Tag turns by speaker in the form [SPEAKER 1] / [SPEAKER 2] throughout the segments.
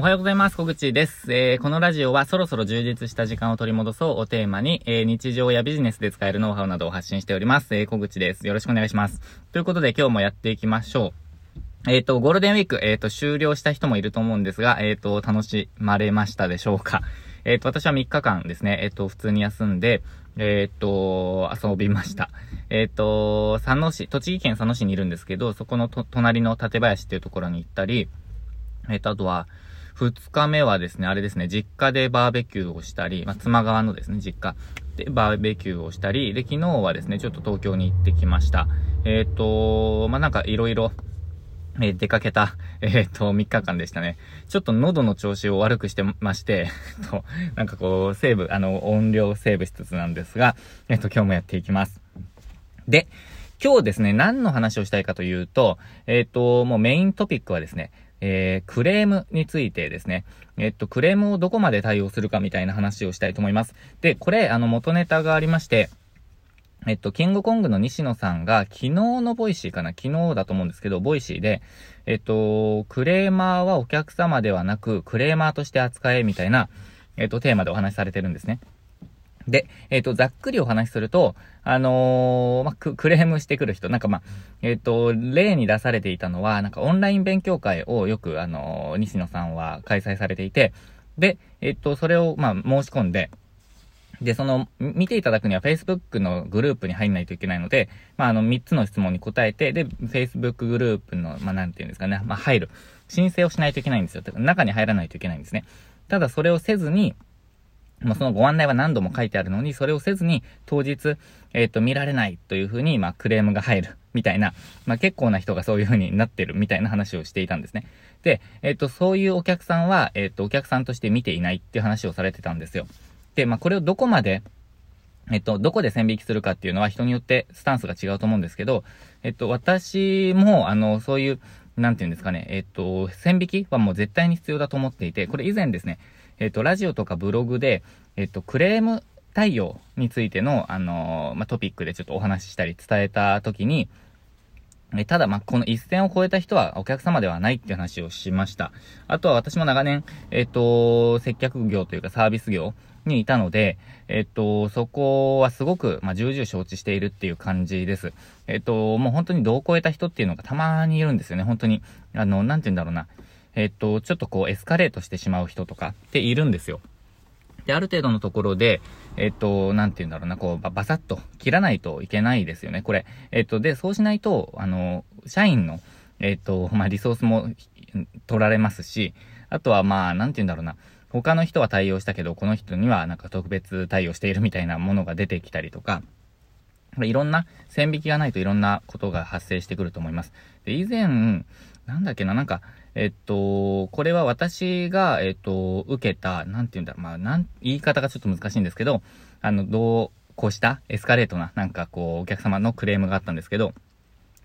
[SPEAKER 1] おはようございます。小口です。えー、このラジオはそろそろ充実した時間を取り戻そうをテーマに、えー、日常やビジネスで使えるノウハウなどを発信しております。えー、小口です。よろしくお願いします。ということで今日もやっていきましょう。えっ、ー、と、ゴールデンウィーク、えっ、ー、と、終了した人もいると思うんですが、えっ、ー、と、楽しまれましたでしょうか。えっ、と、私は3日間ですね、えっ、と、普通に休んで、えっ、と、遊びました。えっ、と、佐野市、栃木県佐野市にいるんですけど、そこのと隣の館林っていうところに行ったり、えっ、と、あとは、二日目はですね、あれですね、実家でバーベキューをしたり、まあ、妻側のですね、実家でバーベキューをしたり、で、昨日はですね、ちょっと東京に行ってきました。えっ、ー、と、まあ、なんかいろいろ、え、出かけた、えっ、ー、と、3日間でしたね。ちょっと喉の調子を悪くしてまして、と、なんかこう、セーブ、あの、音量をセーブしつつなんですが、えっ、と、今日もやっていきます。で、今日ですね、何の話をしたいかというと、えっ、と、もうメイントピックはですね、えー、クレームについてですね、えっと、クレームをどこまで対応するかみたいな話をしたいと思います。で、これ、あの、元ネタがありまして、えっと、キングコングの西野さんが、昨日の Voicy かな？昨日だと思うんですけど、 Voicy で、えっと、クレーマーはお客様ではなく、クレーマーとして扱え、みたいな、えっと、テーマでお話しされてるんですね。で、えっ、ー、と、ざっくりお話しすると、あのー、まクレームしてくる人、なんかまえっ、ー、と、例に出されていたのは、なんかオンライン勉強会をよく、あの西野さんは開催されていて、で、えっ、と、それを、ま申し込んで、で、その、見ていただくには Facebook のグループに入んないといけないので、まあ、あの、3つの質問に答えて、で、Facebook グループの、まあ、なんていうんですかね、まあ、入る。申請をしないといけないんですよ。中に入らないといけないんですね。ただ、それをせずに、もうそのご案内は何度も書いてあるのに、それをせずに当日、えっ、ー、と、見られないというふうに、まあ、クレームが入る、みたいな、まあ、結構な人がそういうふうになってる、みたいな話をしていたんですね。で、えっ、ー、と、そういうお客さんは、えっ、ー、と、お客さんとして見ていないっていう話をされてたんですよ。で、まあ、これをどこまで、えっと、どこで線引きするかっていうのは人によってスタンスが違うと思うんですけど、えっと、私も、あの、そういう、なんていうんですかね、えっと、線引きはもう絶対に必要だと思っていて、これ以前ですね、えっ、と、ラジオとかブログで、えっ、と、クレーム対応についての、あのー、まあ、トピックでちょっとお話ししたり伝えたときに、えただ、ま、この一線を越えた人はお客様ではないって話をしました。あとは私も長年、えっ、と、接客業というかサービス業にいたので、えっ、と、そこはすごく、ま重々承知しているっていう感じです。えっ、と、もう本当に度を超えた人っていうのがたまにいるんですよね。本当に。あの、なんて言うんだろうな。えっと、ちょっとこうエスカレートしてしまう人とかっているんですよ。で、ある程度のところで、えっと、なんて言うんだろうな、こう、ば、ばさっと切らないといけないですよね、これ。えっと、で、そうしないと、あの、社員の、えっと、まあ、リソースも取られますし、あとはまあ、なんて言うんだろうな、他の人は対応したけど、この人にはなんか特別対応しているみたいなものが出てきたりとか、いろんな線引きがないといろんなことが発生してくると思います。で、以前、なんだっけな、なんか、えっと、これは私が、えっと、受けた、なんて言うんだろう、まあ、なん、言い方がちょっと難しいんですけど、あの、どう、こうしたエスカレートな、なんかこう、お客様のクレームがあったんですけど、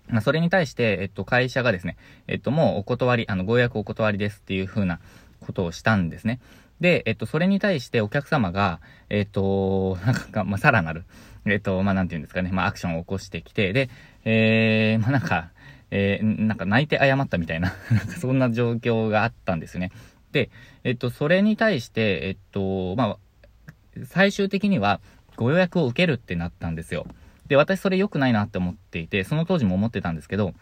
[SPEAKER 1] まあ、それに対して、えっと、会社がですね、えっと、もうお断り、あの、ご予約お断りですっていう風なことをしたんですね。で、えっと、それに対してお客様が、えっと、なんか、まあ、さらなる、えっと、まあ、なんて言うんですかね、まあ、アクションを起こしてきて、で、えー、まあ、なんか、えー、なんか泣いて謝ったみたいな そんな状況があったんですね。で、えっと、それに対して、えっと、まあ、最終的にはご予約を受けるってなったんですよ。で、私それ良くないなって思っていて、その当時も思ってたんですけど、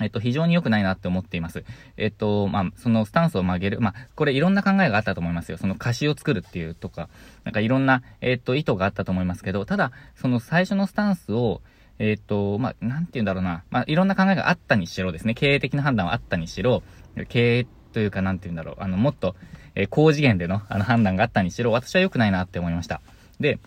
[SPEAKER 1] えっと、非常に良くないなって思っています。えっと、まあ、そのスタンスを曲げる。まあ、これいろんな考えがあったと思いますよ。その歌詞を作るっていうとか、なんかいろんな、えっと、意図があったと思いますけど、ただ、その最初のスタンスを、えっ、ー、と、まあ、なんて言うんだろうな。まあ、いろんな考えがあったにしろですね、経営的な判断はあったにしろ、経営というか、なんて言うんだろう。あの、もっと、えー、高次元での、あの、判断があったにしろ、私は良くないなって思いました。で、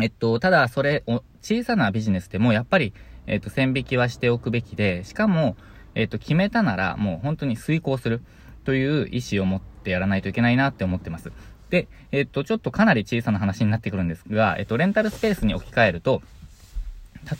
[SPEAKER 1] えっと、ただ、それを、小さなビジネスでも、やっぱり、えっと、線引きはしておくべきで、しかも、えっと、決めたなら、もう本当に遂行するという意思を持ってやらないといけないなって思ってます。で、えっと、ちょっとかなり小さな話になってくるんですが、えっと、レンタルスペースに置き換えると、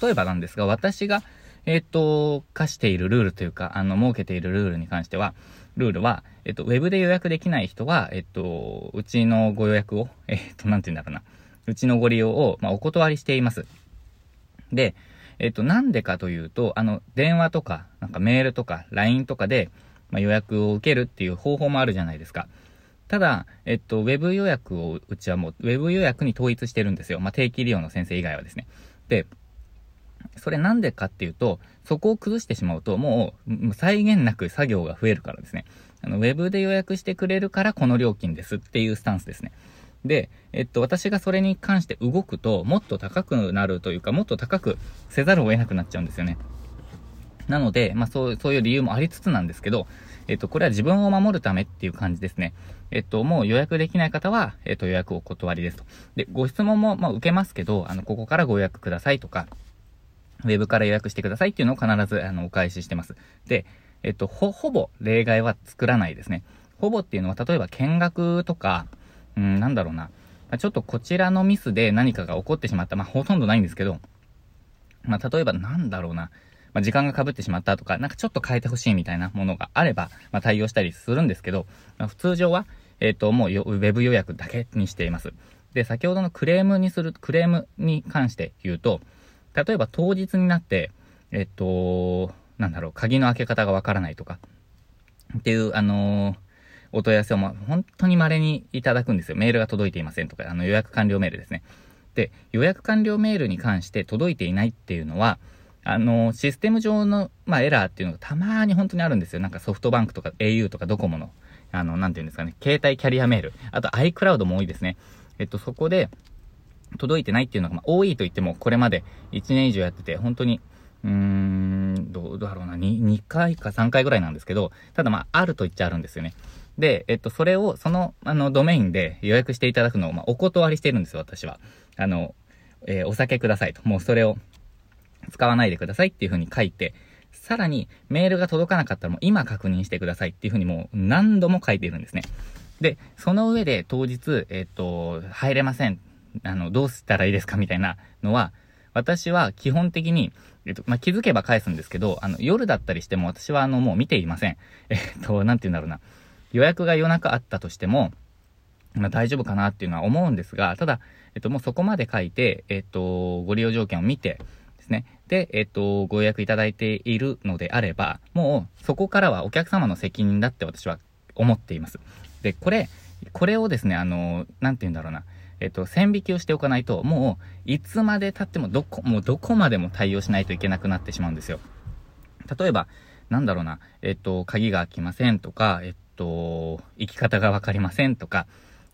[SPEAKER 1] 例えばなんですが、私が、えっ、ー、と、課しているルールというか、あの、設けているルールに関しては、ルールは、えっ、ー、と、ウェブで予約できない人は、えっ、ー、と、うちのご予約を、えっ、と、なんて言うんだろうな、うちのご利用を、まあ、お断りしています。で、えっ、と、なんでかというと、あの、電話とか、なんかメールとか、LINE とかで、まあ、予約を受けるっていう方法もあるじゃないですか。ただ、えっと、ウェブ予約をうちはもう、ウェブ予約に統一してるんですよ。まあ、定期利用の先生以外はですね。で、それなんでかっていうと、そこを崩してしまうと、もう、際限なく作業が増えるからですね。あの、ウェブで予約してくれるからこの料金ですっていうスタンスですね。で、えっと、私がそれに関して動くと、もっと高くなるというか、もっと高くせざるを得なくなっちゃうんですよね。なので、まあ、そう、そういう理由もありつつなんですけど、えっと、これは自分を守るためっていう感じですね。えっと、もう予約できない方は、えっと、予約をお断りですと。で、ご質問も、まあ、受けますけど、あの、ここからご予約くださいとか、ウェブから予約してくださいっていうのを必ず、あの、お返ししてます。で、えっと、ほ、ほぼ例外は作らないですね。ほぼっていうのは、例えば見学とか、うん、なんだろうな。ちょっとこちらのミスで何かが起こってしまった。まあ、ほとんどないんですけど、まあ、例えばなんだろうな。まあ、時間が被ってしまったとか、なんかちょっと変えてほしいみたいなものがあれば、まあ、対応したりするんですけど、まあ、普通上は、えっ、と、もうウェブ予約だけにしています。で、先ほどのクレームにする、クレームに関して言うと、例えば当日になって、えっ、と、なんだろう、鍵の開け方がわからないとか、っていう、あのー、お問い合わせを、ま、本当に稀にいただくんですよ。メールが届いていませんとか、あの予約完了メールですね。で、予約完了メールに関して届いていないっていうのは、あの、システム上の、まあ、エラーっていうのがたまに本当にあるんですよ。なんかソフトバンクとか au とかドコモの、あの、なんていうんですかね、携帯キャリアメール。あと iCloud も多いですね。えっと、そこで、届いてないっていうのが、ま、多いと言っても、これまで1年以上やってて、本当に、うーん、どうだろうな、2、2回か3回ぐらいなんですけど、ただまあ、あると言っちゃあるんですよね。で、えっと、それを、その、あの、ドメインで予約していただくのを、まあ、お断りしてるんですよ、私は。あの、えー、お酒くださいと。もうそれを、使わないでくださいっていう風に書いて、さらにメールが届かなかったらもう今確認してくださいっていう風にもう何度も書いているんですね。で、その上で当日、えっ、と、入れません。あの、どうしたらいいですかみたいなのは、私は基本的に、えっと、まあ、気づけば返すんですけど、あの、夜だったりしても私はあの、もう見ていません。えっと、なんて言うんだろうな。予約が夜中あったとしても、まあ、大丈夫かなっていうのは思うんですが、ただ、えっと、もうそこまで書いて、えっと、ご利用条件を見て、ですね。で、えっと、ご予約いただいているのであれば、もうそこからはお客様の責任だって私は思っています。で、これ、これをですね、あの、なんて言うんだろうな。えっと、線引きをしておかないと、もう、いつまで経ってもどこ、もうどこまでも対応しないといけなくなってしまうんですよ。例えば、なんだろうな、えっと、鍵が開きませんとか、えっと、行き方がわかりませんとか、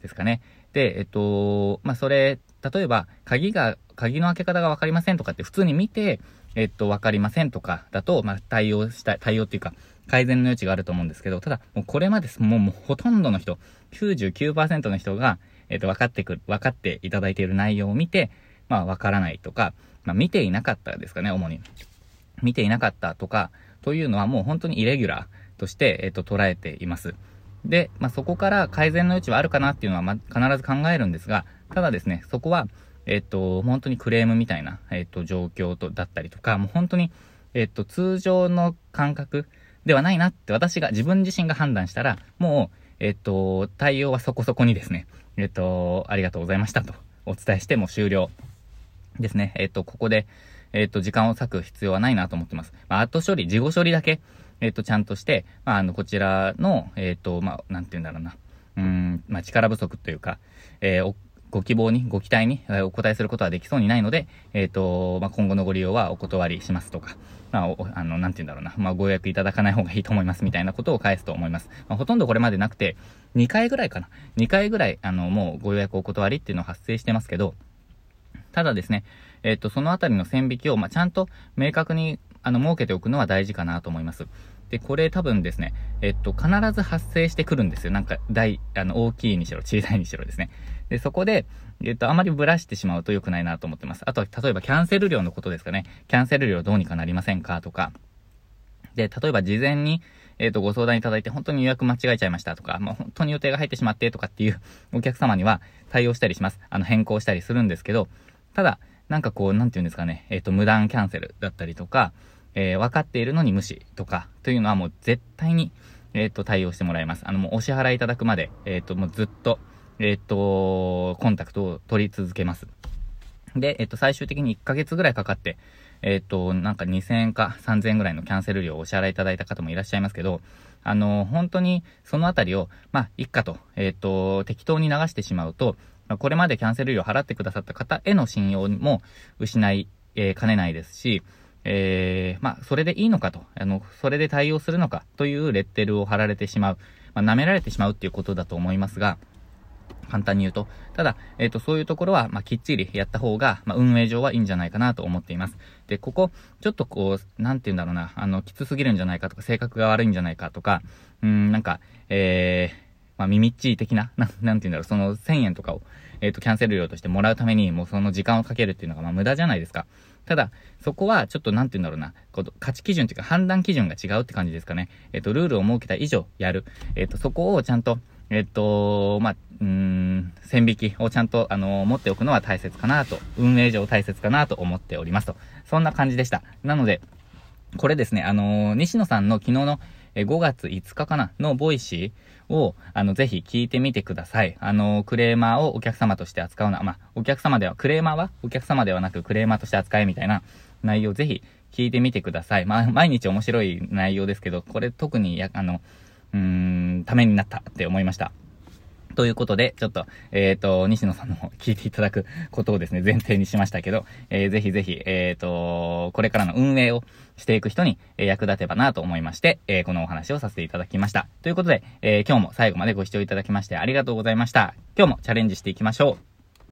[SPEAKER 1] ですかね。で、えっと、まあ、それ、例えば、鍵が鍵の開け方がわかりませんとかって普通に見て、えっと、わかりませんとかだと、まあ、対応した、対応っていうか、改善の余地があると思うんですけど、ただ、もうこれまでもう、もうほとんどの人、99%の人が、えっと、分かってくる、分かっていただいている内容を見て、まあ、わからないとか、まあ、見ていなかったですかね、主に。見ていなかったとか、というのはもう本当にイレギュラーとして、えっと、捉えています。で、まあ、そこから改善の余地はあるかなっていうのは、ま必ず考えるんですが、ただですね、そこは、えっと、本当にクレームみたいな、えっと、状況と、だったりとか、もう本当に、えっと、通常の感覚ではないなって私が、自分自身が判断したら、もう、えっと、対応はそこそこにですね、えっと、ありがとうございましたとお伝えしても終了ですね。えっと、ここで、えっと、時間を割く必要はないなと思ってます。まあ、後処理、事後処理だけ、えっと、ちゃんとして、まあ、あの、こちらの、えっと、まあ、なんて言うんだろうな。うん、まあ、力不足というか、えー、ご希望に、ご期待にお答えすることはできそうにないので、えっ、と、まあ、今後のご利用はお断りしますとか、まあ、あの、なんて言うんだろうな、まあ、ご予約いただかない方がいいと思いますみたいなことを返すと思います。まあ、ほとんどこれまでなくて、2回ぐらいかな。2回ぐらい、あの、もうご予約お断りっていうのは発生してますけど、ただですね、えっ、と、そのあたりの線引きを、まあ、ちゃんと明確に、あの、設けておくのは大事かなと思います。で、これ多分ですね、えっと、必ず発生してくるんですよ。なんか、大、あの、大きいにしろ、小さいにしろですね。で、そこで、えっと、あまりブラしてしまうと良くないなと思ってます。あとは、例えばキャンセル料のことですかね。キャンセル料どうにかなりませんか？とか。で、例えば事前に、えっ、と、ご相談いただいて本当に予約間違えちゃいましたとか、もう本当に予定が入ってしまってとかっていうお客様には対応したりします。あの、変更したりするんですけど、ただ、なんかこう、なんて言うんですかね、えっ、と、無断キャンセルだったりとか、えー、分かっているのに無視とか、というのはもう絶対に、えっ、と、対応してもらいます。あの、もうお支払いいただくまで、えっ、と、もうずっと、えっ、と、コンタクトを取り続けます。で、えっ、と、最終的に1ヶ月ぐらいかかって、えっ、と、なんか2000円か3000円ぐらいのキャンセル料をお支払いいただいた方もいらっしゃいますけど、あの、本当にそのあたりを、まあ、いっかと、えっ、と、適当に流してしまうと、これまでキャンセル料を払ってくださった方への信用も失い、えー、かねないですし、えー、まあ、それでいいのかと、あの、それで対応するのかというレッテルを貼られてしまう、まあ、舐められてしまうっていうことだと思いますが、簡単に言うと。ただ、えっ、ー、と、そういうところは、まあ、きっちりやった方が、まあ、運営上はいいんじゃないかなと思っています。で、ここ、ちょっとこう、なんて言うんだろうな、あの、きつすぎるんじゃないかとか、性格が悪いんじゃないかとか、うん、なんか、えー、まあ、耳っちい的な、ななんて言うんだろう、その1000円とかを、えっ、ー、と、キャンセル料としてもらうために、もうその時間をかけるっていうのが、まあ、無駄じゃないですか。ただ、そこはちょっとなんて言うんだろうな、こう価値基準っていうか判断基準が違うって感じですかね。えっ、ー、と、ルールを設けた以上やる。えっ、ー、と、そこをちゃんと、えっ、と、まあ、うん、線引きをちゃんと、あの、持っておくのは大切かなと、運営上大切かなと思っておりますと。そんな感じでした。なので、これですね、あの西野さんの昨日の5月5日かなの Voicy を、あの、ぜひ聞いてみてください。あの、クレーマーをお客様として扱うのは、まあ、お客様では、クレーマーは？お客様ではなくクレーマーとして扱えみたいな内容ぜひ聞いてみてください。まあ、毎日面白い内容ですけど、これ特にや、あの、うーん、ためになったって思いました。ということで、ちょっと、えっ、ー、と、西野さんの方聞いていただくことをですね、前提にしましたけど、えー、ぜひぜひ、えっ、ー、と、これからの運営をしていく人に、え役立てばなと思いまして、えこのお話をさせていただきました。ということで、え今日も最後までご視聴いただきましてありがとうございました。今日もチャレンジしていきましょう。